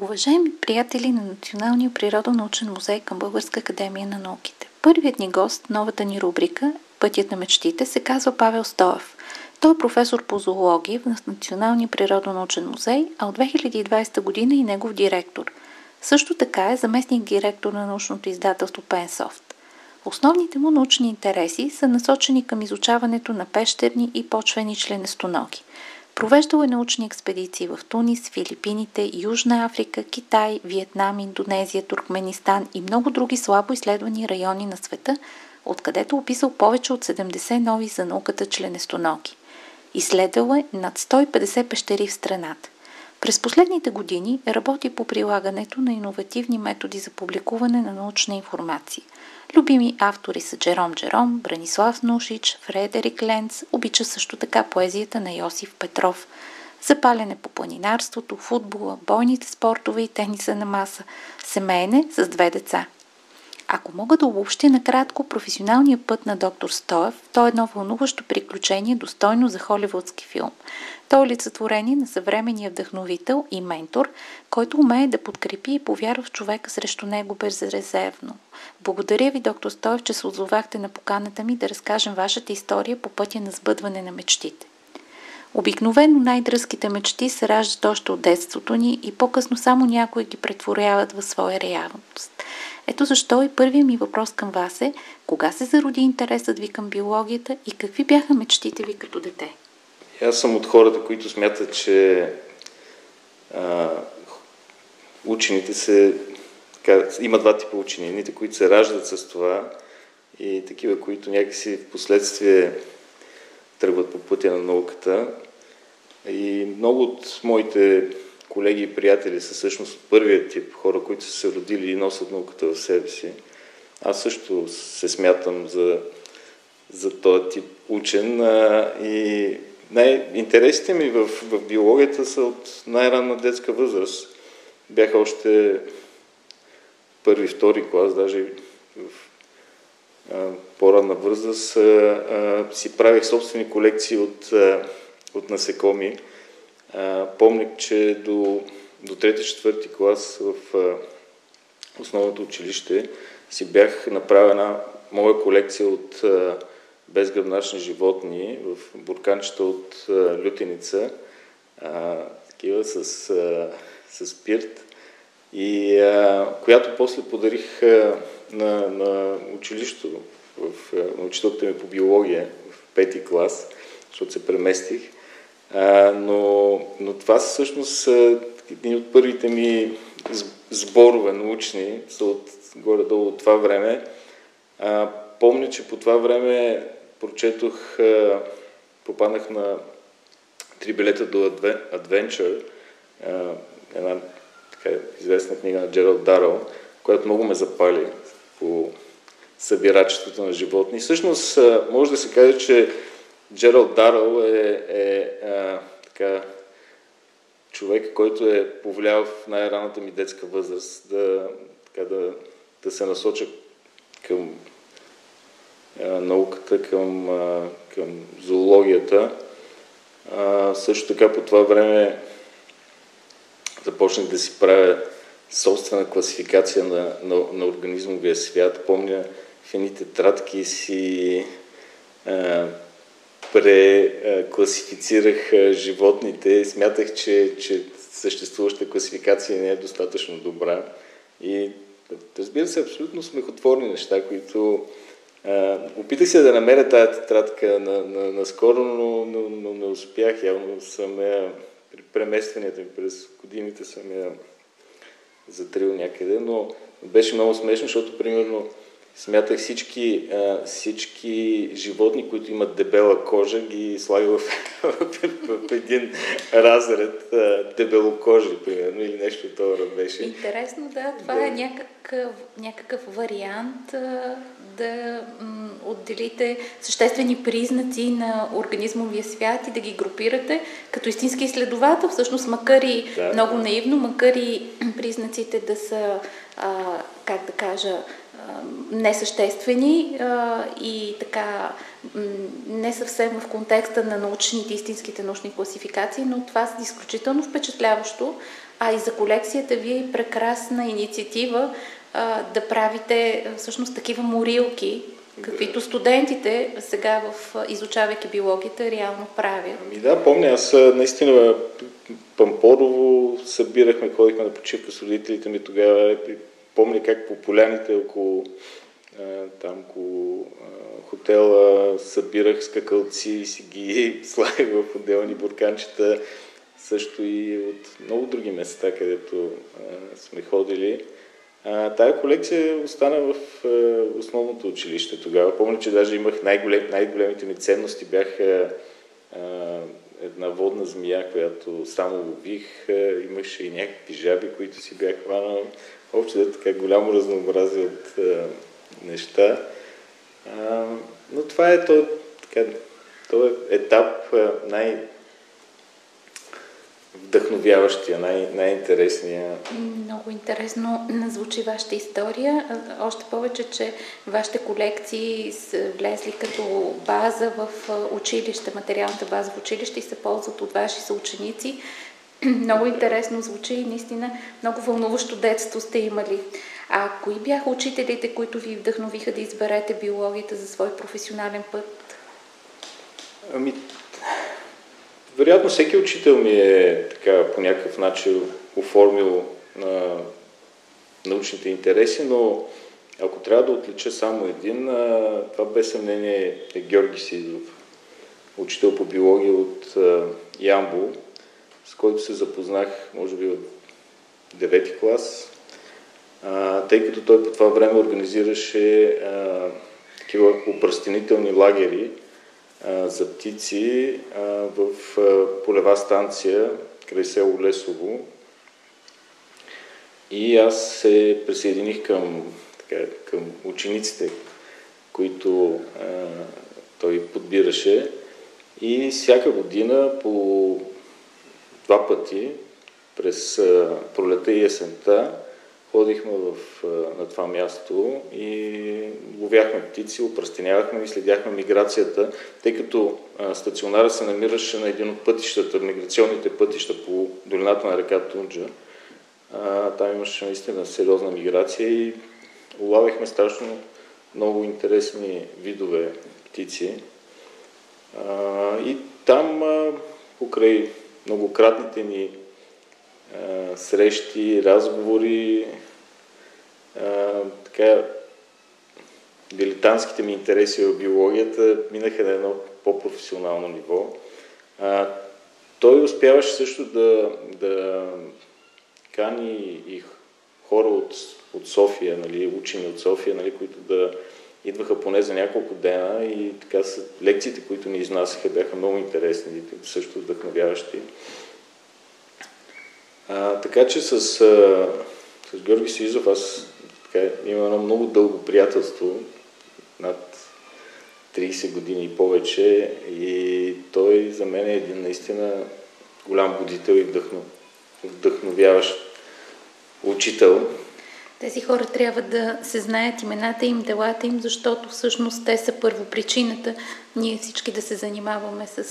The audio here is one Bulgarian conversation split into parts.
Уважаеми приятели на Националния природонаучен музей към Българска академия на науките. Първият ни гост, новата ни рубрика Пътят на мечтите, се казва Павел Стоев. Той е професор по зоология в Националния природонаучен музей, а от 2020 година и негов директор. Също така е заместник директор на научното издателство Пенсофт. Основните му научни интереси са насочени към изучаването на пещерни и почвени членестоноги. Провеждал е научни експедиции в Тунис, Филипините, Южна Африка, Китай, Виетнам, Индонезия, Туркменистан и много други слабо изследвани райони на света, откъдето описал повече от 70 нови за науката членестоноги. Изследвал е над 150 пещери в страната. През последните години работи по прилагането на иновативни методи за публикуване на научна информация. Любими автори са Джером Джером, Бранислав Нушич, Фредерик Ленц, обича също така поезията на Йосиф Петров. Запалене по планинарството, футбола, бойните спортове и тениса на маса, семейне с две деца – ако мога да обобщя накратко професионалния път на доктор Стоев, то е едно вълнуващо приключение, достойно за холивудски филм. То е олицетворение на съвременния вдъхновител и ментор, който умее да подкрепи и повярва в човека срещу него безрезервно. Благодаря ви, доктор Стоев, че се отзовахте на поканата ми да разкажем вашата история по пътя на сбъдване на мечтите. Обикновено най-дръзките мечти се раждат още от детството ни и по-късно само някои ги претворяват в своя реалност. Ето защо и първият ми въпрос към вас е, кога се зароди интересът ви към биологията и какви бяха мечтите ви като дете? Аз съм от хората, които смятат, че а, учените се... Така, има два типа учени. Едните, които се раждат с това и такива, които някакси в последствие тръгват по пътя на науката. И много от моите колеги и приятели са всъщност първият тип хора, които са се родили и носят науката в себе си. Аз също се смятам за, за този тип учен и най-интересите ми в, в биологията са от най-ранна детска възраст. Бяха още първи, втори клас, даже в по-ранна възраст си правих собствени колекции от, от насекоми. Помня, че до, до 3-4 клас в основното училище си бях направил една моя колекция от безгръбначни животни в бурканчета от лютеница, такива с, с спирт, и която после подарих на, на училището, в, на учителката ми по биология в пети клас, защото се преместих. А, но, но това всъщност са едни от първите ми сборове научни, са от горе-долу от това време. А, помня, че по това време прочетох, а, попаднах на три билета до Adventure, а, една така известна книга на Джералд Даръл, която много ме запали по събирачеството на животни. Всъщност, може да се каже, че Джералд Даръл е, е а, така, човек, който е повлиял в най-раната ми детска възраст да, така, да, да се насоча към а, науката, към, а, към зоологията. А, също така по това време започнах да си правя собствена класификация на, на, на организмовия свят. Помня в едните тетрадки си а, прекласифицирах животните. Смятах, че, че съществуващата класификация не е достатъчно добра. И разбира се, абсолютно смехотворни неща, които а, опитах се да намеря тази тетрадка на, на, на скоро, но, но, но не успях. Явно съм я, преместванията ми през годините съм я затрил някъде, но беше много смешно, защото примерно смятах всички, а, всички животни, които имат дебела кожа, ги слагах в, в, в един разред а, дебелокожи, примерно, или нещо от това беше. Интересно, да, това да. е някакъв, някакъв вариант а, да м, отделите съществени признаци на организмовия свят и да ги групирате като истински изследовател, всъщност макар и да, много да. наивно, макар и признаците да са, а, как да кажа, несъществени и така не съвсем в контекста на научните, истинските научни класификации, но това е изключително впечатляващо А и за колекцията ви е прекрасна инициатива да правите всъщност такива морилки, каквито студентите сега в изучавайки биологията реално правят. Ами да, помня, аз наистина Пампорово събирахме, ходихме на почивка с родителите ми тогава. Помня как по поляните около там около хотела събирах скакалци и си ги слагах в отделни бурканчета, също и от много други места, където а, сме ходили. А, тая колекция остана в а, основното училище тогава. Помня, че даже имах най-голем, най-големите ми ценности бяха една водна змия, която само лових. Имаше и някакви жаби, които си бях хванал. Общо да така голямо разнообразие от а, неща. А, но това е то, така, то е етап най- вдъхновяващия, най- най-интересния. Много интересно звучи вашата история. Още повече, че вашите колекции са влезли като база в училище, материалната база в училище и се ползват от ваши съученици. Много интересно звучи и наистина много вълнуващо детство сте имали. А кои бяха учителите, които ви вдъхновиха да изберете биологията за свой професионален път? Ами, вероятно всеки учител ми е така по някакъв начин оформил на научните интереси, но ако трябва да отлича само един, това без съмнение е Георги Сидов, учител по биология от Ямбол, с който се запознах, може би от 9 клас. Тъй като той по това време организираше такива упръстенителни лагери за птици в полева станция край село Лесово. И аз се присъединих към, така, към учениците, които а, той подбираше. И всяка година по два пъти през пролета и есента ходихме в, на това място и ловяхме птици, опръстенявахме и следяхме миграцията, тъй като стационара се намираше на един от пътищата, миграционните пътища по долината на река Тунджа. Там имаше наистина сериозна миграция и улавяхме страшно много интересни видове птици. И там, покрай многократните ни срещи, разговори, а, така, дилетантските ми интереси в биологията минаха на едно по-професионално ниво. Той успяваше също да, да кани и хора от, от София, нали, учени от София, нали, които да идваха поне за няколко дена и така са, лекциите, които ни изнасяха, бяха много интересни и също вдъхновяващи. А, така че с, с Георги Сизов аз така, имам едно много дълго приятелство, над 30 години и повече и той за мен е един наистина голям будител и вдъхно, вдъхновяващ учител. Тези хора трябва да се знаят имената им, делата им, защото всъщност те са първопричината ние всички да се занимаваме с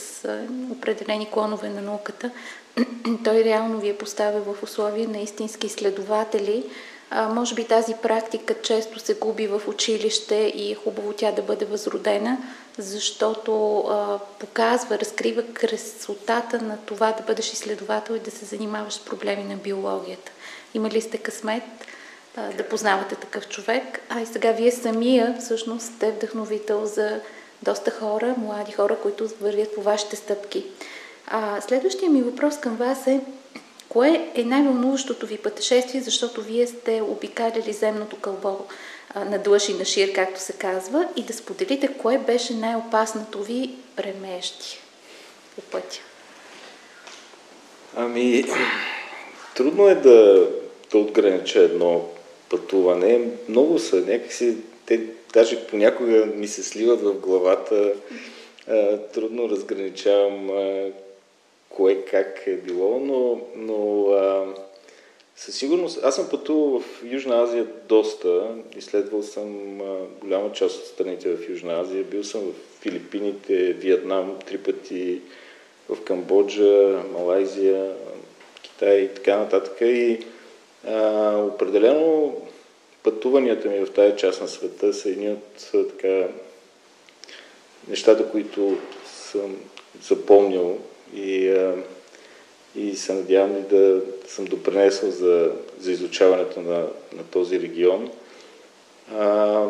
определени клонове на науката. Той реално ви е поставя в условия на истински изследователи. А, може би тази практика често се губи в училище и е хубаво тя да бъде възродена, защото а, показва, разкрива красотата на това да бъдеш изследовател и да се занимаваш с проблеми на биологията. Имали сте късмет да познавате такъв човек, а и сега вие самия всъщност сте вдъхновител за доста хора, млади хора, които вървят по вашите стъпки. А, следващия ми въпрос към вас е, кое е най-вълнуващото ви пътешествие, защото вие сте обикаляли земното кълбо на длъж и на шир, както се казва, и да споделите кое беше най-опасното ви премежди по пътя? Ами, трудно е да, да отгранича едно пътуване. Много са някакси, те даже понякога ми се сливат в главата. трудно разграничавам кое как е било, но, но а, със сигурност аз съм пътувал в Южна Азия доста. Изследвал съм а, голяма част от страните в Южна Азия. Бил съм в Филипините, Виетнам три пъти, в Камбоджа, Малайзия, Китай и така нататък. И определено пътуванията ми в тази част на света са едни от така, нещата, които съм запомнил и, а, и се надявам и да съм допринесъл за, за изучаването на, на този регион. А,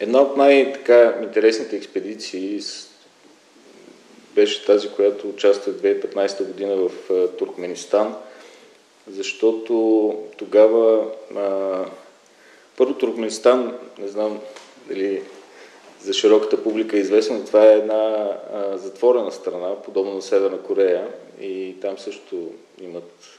една от най-интересните експедиции беше тази, която участвах 2015 година в Туркменистан, защото тогава а, първо Туркменистан, не знам дали за широката публика е известно, това е една а, затворена страна, подобно на Северна Корея и там също имат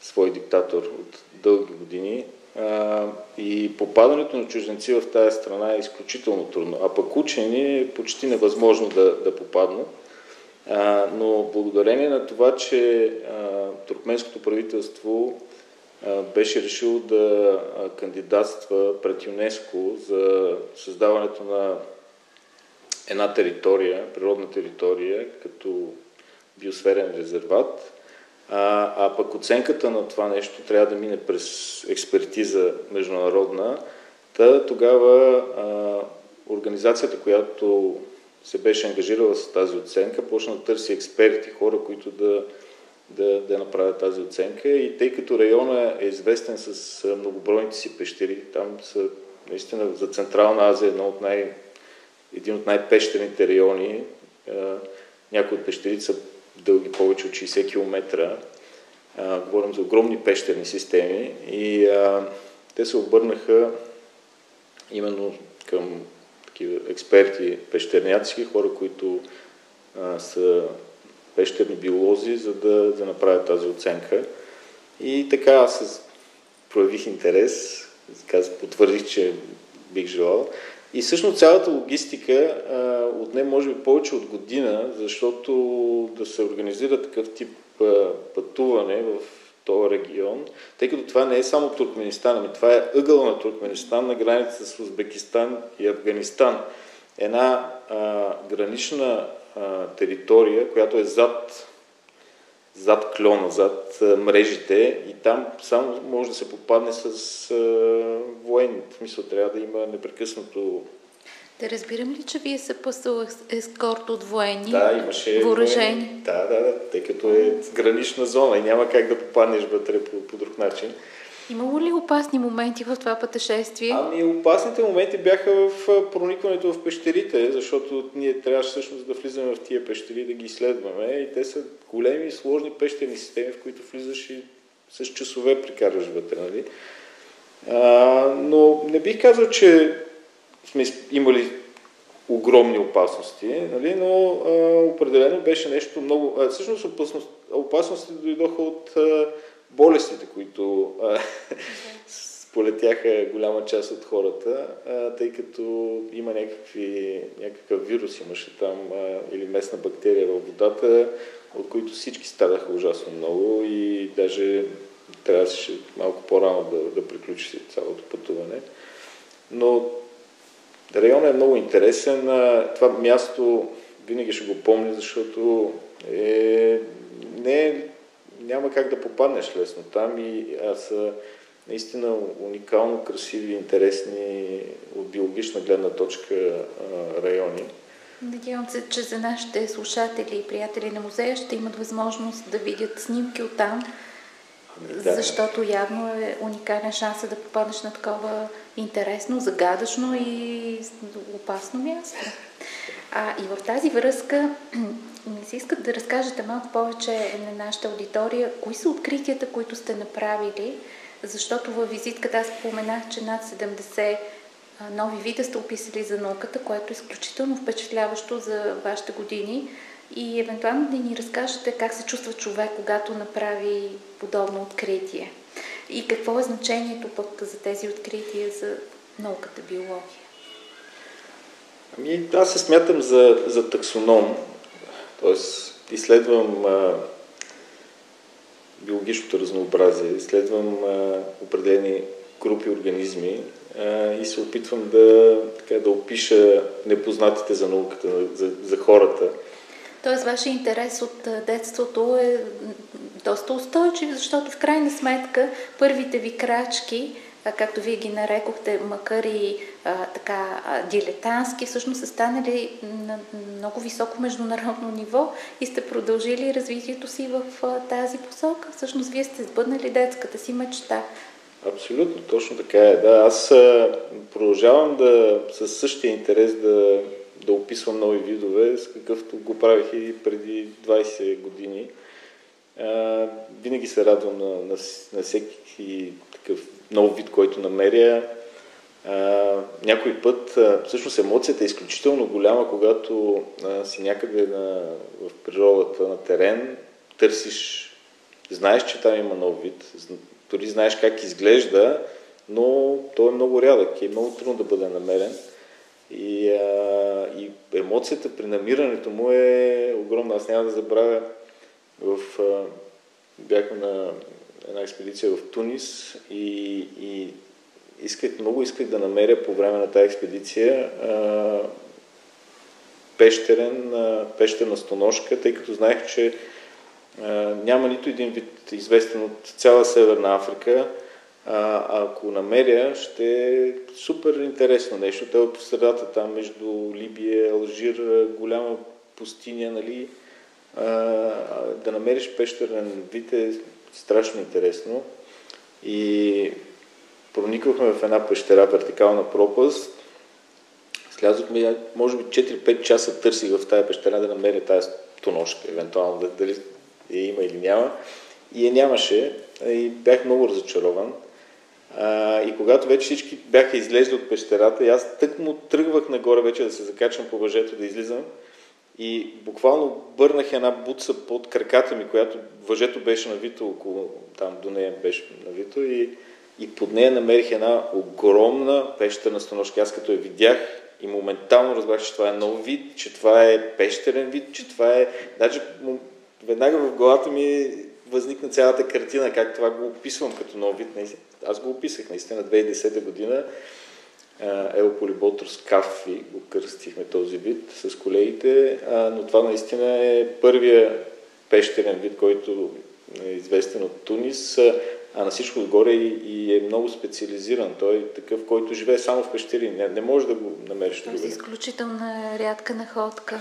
свой диктатор от дълги години. А, и попадането на чужденци в тази страна е изключително трудно, а пък учени е почти невъзможно да, да попаднат. А, но благодарение на това, че а, туркменското правителство беше решило да кандидатства пред ЮНЕСКО за създаването на една територия, природна територия, като биосферен резерват, а, а пък оценката на това нещо трябва да мине през експертиза международна. Та тогава а, организацията, която се беше ангажирала с тази оценка, почна да търси експерти, хора, които да, да, да направят тази оценка. И тъй като района е известен с многобройните си пещери, там са наистина за Централна Азия едно от най, един от най-пещерните райони. Някои от пещерите са дълги повече от 60 км. Говорим за огромни пещерни системи и а, те се обърнаха именно към такива експерти, пещерняци, хора, които а, са пещерни биолози, за да, да направят тази оценка. И така аз проявих интерес, казах, потвърдих, че бих желал. И всъщност цялата логистика а, отне може би повече от година, защото да се организира такъв тип а, пътуване в този регион, тъй като това не е само Туркменистан, ами това е ъгъл на Туркменистан на границата с Узбекистан и Афганистан. Една а, гранична а, територия, която е зад, зад клона, зад а, мрежите и там само може да се попадне с а, военни. В смисъл трябва да има непрекъснато да разбирам ли, че вие съпъсал ескорт от военни? Да, имаше въоръжени. Да, да, да, тъй като е гранична зона и няма как да попаднеш вътре по, по друг начин. Имало ли опасни моменти в това пътешествие? Ами опасните моменти бяха в проникването в пещерите, защото ние трябваше всъщност да влизаме в тия пещери да ги изследваме и те са големи, сложни пещерни системи, в които влизаш и с часове прикарваш вътре, нали? А, но не бих казал, че сме имали огромни опасности, нали? но а, определено беше нещо много... А, всъщност опасност, опасностите дойдоха от а, болестите, които а, сполетяха голяма част от хората, а, тъй като има някакви, някакъв вирус имаше там а, или местна бактерия в водата, от които всички страдаха ужасно много и даже трябваше малко по-рано да, да приключи цялото пътуване. Но Районът е много интересен. Това място винаги ще го помня, защото е, не, няма как да попаднеш лесно там и аз са наистина уникално красиви, интересни от биологична гледна точка райони. Надявам се, че за нашите слушатели и приятели на музея ще имат възможност да видят снимки от там, да. защото явно е уникален шанс да попаднеш на такова интересно, загадъчно и опасно място. А и в тази връзка ми се искат да разкажете малко повече на нашата аудитория, кои са откритията, които сте направили, защото във визитката аз споменах, че над 70 нови вида сте описали за науката, което е изключително впечатляващо за вашите години и евентуално да ни разкажете как се чувства човек, когато направи подобно откритие. И какво е значението пък за тези открития за науката биология? Ами, аз се смятам за, за таксоном, т.е. изследвам а, биологичното разнообразие, изследвам а, определени групи организми а, и се опитвам да, така, да опиша непознатите за науката, за, за хората Тоест, вашия интерес от детството е доста устойчив, защото в крайна сметка първите ви крачки, както вие ги нарекохте, макар и а, така дилетантски, всъщност са станали на много високо международно ниво и сте продължили развитието си в а, тази посока. Всъщност, вие сте сбъднали детската си мечта. Абсолютно, точно така е. Да, аз продължавам да със същия интерес да да описвам нови видове, с какъвто го правих и преди 20 години. А, винаги се радвам на, на, на всеки такъв нов вид, който намеря. А, някой път, а, всъщност емоцията е изключително голяма, когато а, си някъде на, в природата, на терен, търсиш, знаеш, че там има нов вид, дори знаеш как изглежда, но той е много рядък и е много трудно да бъде намерен. И, а, и емоцията при намирането му е огромна. Аз няма да забравя, в, бяхме на една експедиция в Тунис и, и исках, много исках да намеря по време на тази експедиция пещерен, а, пещерна стоножка, тъй като знаех, че няма нито един вид известен от цяла Северна Африка, а, ако намеря, ще е супер интересно нещо. Той е по средата там между Либия, Алжир, голяма пустиня, нали? Да намериш пещерен вид е страшно интересно. И прониквахме в една пещера, вертикална пропаст. Слязохме, може би 4-5 часа търсих в тази пещера да намеря тази тоношка, евентуално дали я има или няма. И я нямаше. И бях много разочарован. А, и когато вече всички бяха излезли от пещерата, и аз тък му тръгвах нагоре вече да се закачам по въжето да излизам, и буквално бърнах една буца под краката ми, която въжето беше навито около, там до нея беше навито и, и под нея намерих една огромна пещерна станожка. Аз като я видях и моментално разбрах, че това е нов вид, че това е пещерен вид, че това е... Значи, веднага в главата ми възникна цялата картина, как това го описвам като нов вид. Аз го описах наистина 2010 година. Елполиботрос кафи го кръстихме този вид с колегите, но това наистина е първия пещерен вид, който е известен от Тунис, а на всичко отгоре и, е много специализиран. Той е такъв, който живее само в пещери. Не, не може да го намериш е изключителна рядка находка.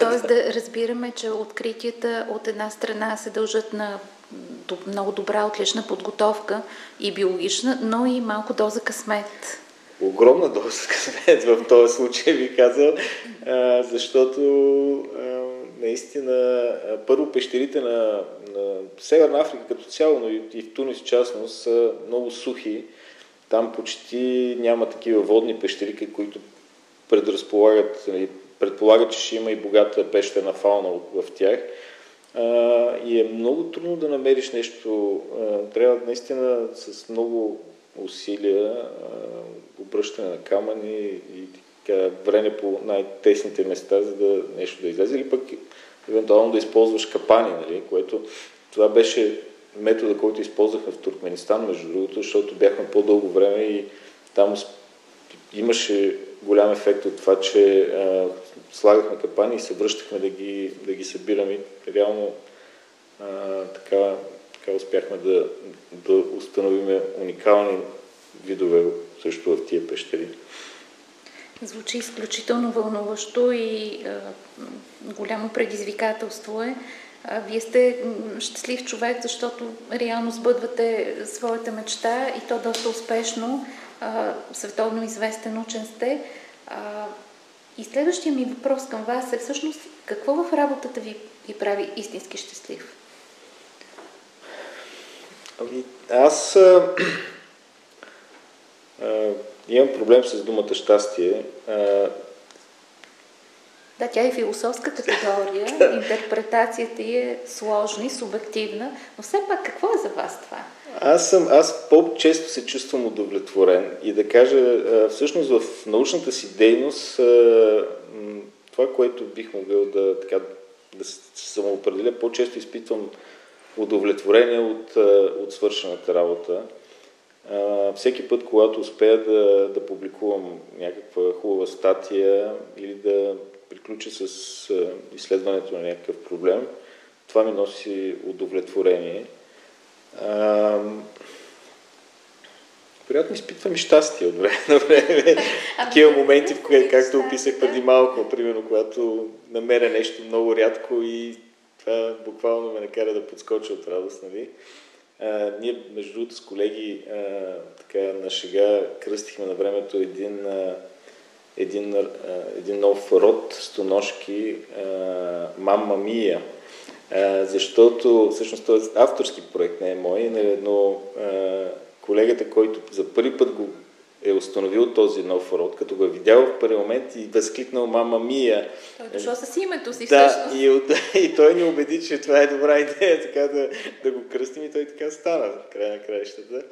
Тоест да разбираме, че откритията от една страна се дължат на много добра, отлична подготовка и биологична, но и малко доза късмет. Огромна доза късмет в този случай ви казал, защото наистина първо пещерите на, на Северна Африка като цяло, но и в Тунис в частност са много сухи. Там почти няма такива водни пещери, които предразполагат, нали, предполагат, че ще има и богата пещерна фауна в тях и е много трудно да намериш нещо. А, трябва наистина с много усилия, обръщане на камъни и така, време по най-тесните места, за да нещо да излезе. Или пък евентуално да използваш капани, нали, което това беше метода, който използвахме в Туркменистан, между другото, защото бяхме по-дълго време и там имаше голям ефект от това, че а, слагахме капани и се връщахме да ги, да ги събираме. Реално а, така, така успяхме да, да установиме уникални видове също в тия пещери. Звучи изключително вълнуващо и а, голямо предизвикателство е. Вие сте щастлив човек, защото реално сбъдвате своята мечта и то доста успешно световно известен учен сте. И следващия ми въпрос към вас е всъщност какво в работата ви ви прави истински щастлив? Ами, аз а, а, имам проблем с думата щастие. А, да, тя е философска категория, интерпретацията е сложна и субективна, но все пак какво е за вас това? Аз, съм, аз по-често се чувствам удовлетворен и да кажа, всъщност в научната си дейност това, което бих могъл да, така, да се самоопределя, по-често изпитвам удовлетворение от, от свършената работа. Всеки път, когато успея да, да публикувам някаква хубава статия или да приключа с изследването на някакъв проблем, това ми носи удовлетворение. А, Приятно изпитвам и щастие от време на време. Такива моменти, в които, както описах преди малко, примерно, когато намеря нещо много рядко и това буквално ме накара да подскоча от радост, нали? А, ние, между другото, с колеги а, така, на шега кръстихме на времето един, а, един, а, един нов род стоножки Мамма Мия. А, защото всъщност този авторски проект не е мой, но а, колегата, който за първи път го е установил този нов род, като го е видял в първи момент и възкликнал мама Мия. Той е дошъл с името си да, всъщност. И, от, и той ни убеди, че това е добра идея, така да, да го кръстим и той така стана края на краищата.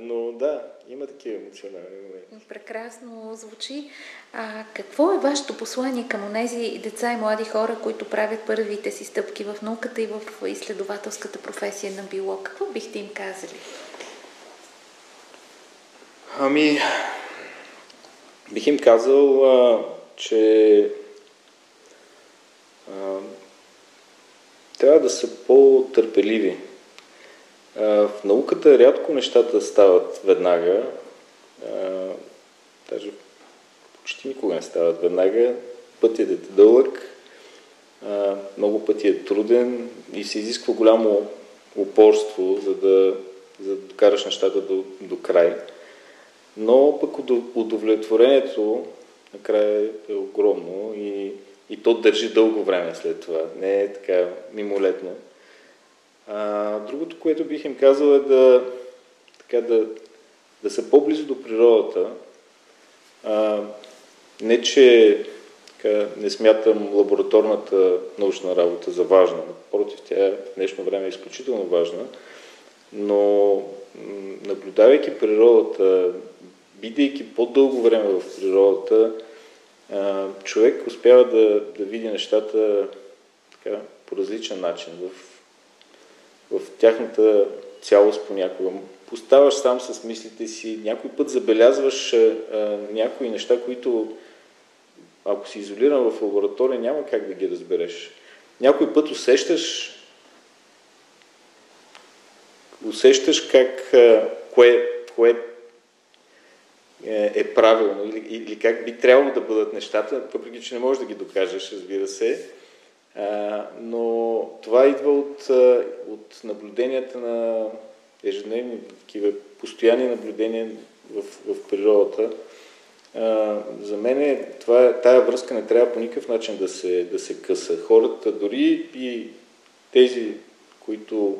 Но да, има такива емоционални моменти. Прекрасно звучи. А какво е вашето послание към тези деца и млади хора, които правят първите си стъпки в науката и в изследователската професия на биолог? Какво бихте им казали? Ами, бих им казал, а, че а, трябва да са по-търпеливи. А, в науката рядко нещата стават веднага. А, даже почти никога не стават веднага. Пътят е дълъг, а, много пъти е труден и се изисква голямо упорство, за да, за да докараш нещата до, до край. Но пък удовлетворението накрая е огромно и, и то държи дълго време след това. Не е така мимолетно. А, другото, което бих им казал е да, така, да, да са по-близо до природата. А, не, че така, не смятам лабораторната научна работа за важна. Напротив, тя в днешно време е изключително важна. Но наблюдавайки природата, бидейки по-дълго време в природата, човек успява да, да види нещата така, по различен начин, в, в тяхната цялост понякога. Поставаш сам с мислите си, някой път забелязваш някои неща, които ако си изолиран в лаборатория, няма как да ги разбереш. Някой път усещаш усещаш как, кое, кое е, е правилно или, или как би трябвало да бъдат нещата, въпреки че не можеш да ги докажеш, разбира се. А, но това идва от, от наблюденията на ежедневни, такива постоянни наблюдения в, в природата. А, за мен това, тая връзка не трябва по никакъв начин да се, да се къса. Хората, дори и тези, които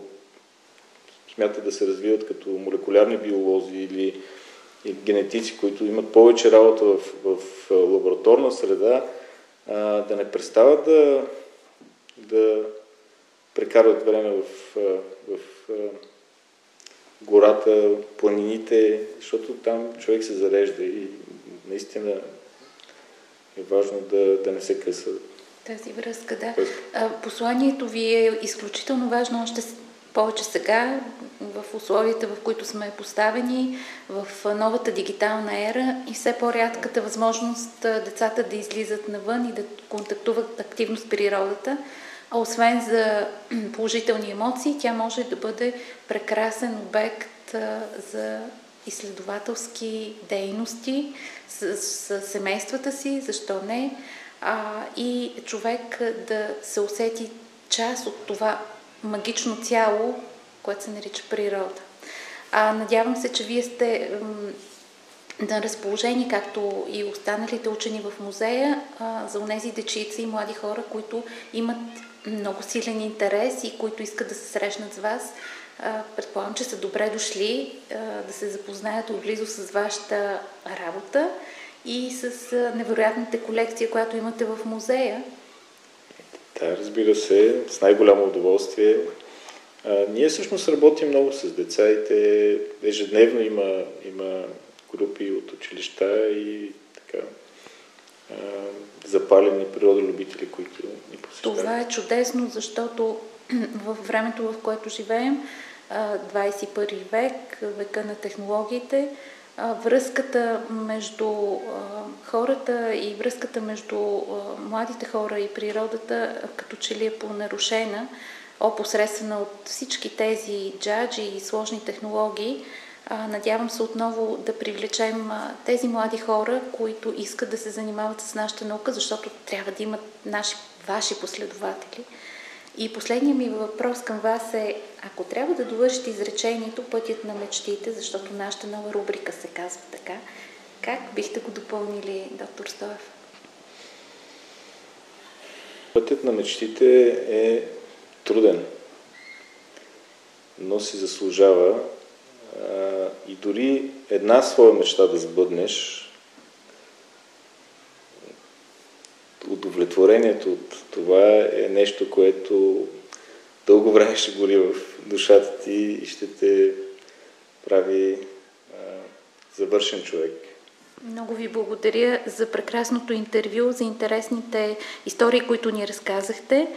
смятат да се развиват като молекулярни биолози или, генетици, които имат повече работа в, в лабораторна среда, а, да не престават да, да прекарват време в, в, в гората, планините, защото там човек се зарежда и наистина е важно да, да не се къса. Тази връзка, да. Посланието ви е изключително важно още повече сега, в условията, в които сме поставени, в новата дигитална ера и все по-рядката възможност децата да излизат навън и да контактуват активно с природата. А освен за положителни емоции, тя може да бъде прекрасен обект за изследователски дейности с, с семействата си, защо не, а, и човек да се усети част от това магично цяло, което се нарича природа. А, надявам се, че вие сте на разположение, както и останалите учени в музея, за тези дечица и млади хора, които имат много силен интерес и които искат да се срещнат с вас. Предполагам, че са добре дошли да се запознаят отблизо с вашата работа и с невероятната колекция, която имате в музея. Да, разбира се, с най-голямо удоволствие. А, ние всъщност работим много с деца и те ежедневно има, има групи от училища и така а, запалени природолюбители, които ни посещават. Това е чудесно, защото в времето, в което живеем, 21 век, века на технологиите, връзката между хората и връзката между младите хора и природата като че ли е понарушена, опосредствена от всички тези джаджи и сложни технологии. Надявам се отново да привлечем тези млади хора, които искат да се занимават с нашата наука, защото трябва да имат наши, ваши последователи. И последният ми въпрос към вас е, ако трябва да довършите изречението Пътят на мечтите, защото нашата нова рубрика се казва така, как бихте го допълнили, доктор Стоев? Пътят на мечтите е труден, но си заслужава и дори една своя мечта да сбъднеш, удовлетворението от това е нещо, което дълго време ще гори в душата ти и ще те прави а, завършен човек. Много ви благодаря за прекрасното интервю, за интересните истории, които ни разказахте.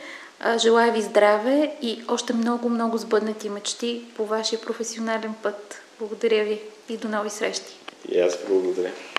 Желая ви здраве и още много, много сбъднати мечти по вашия професионален път. Благодаря ви и до нови срещи. И аз благодаря.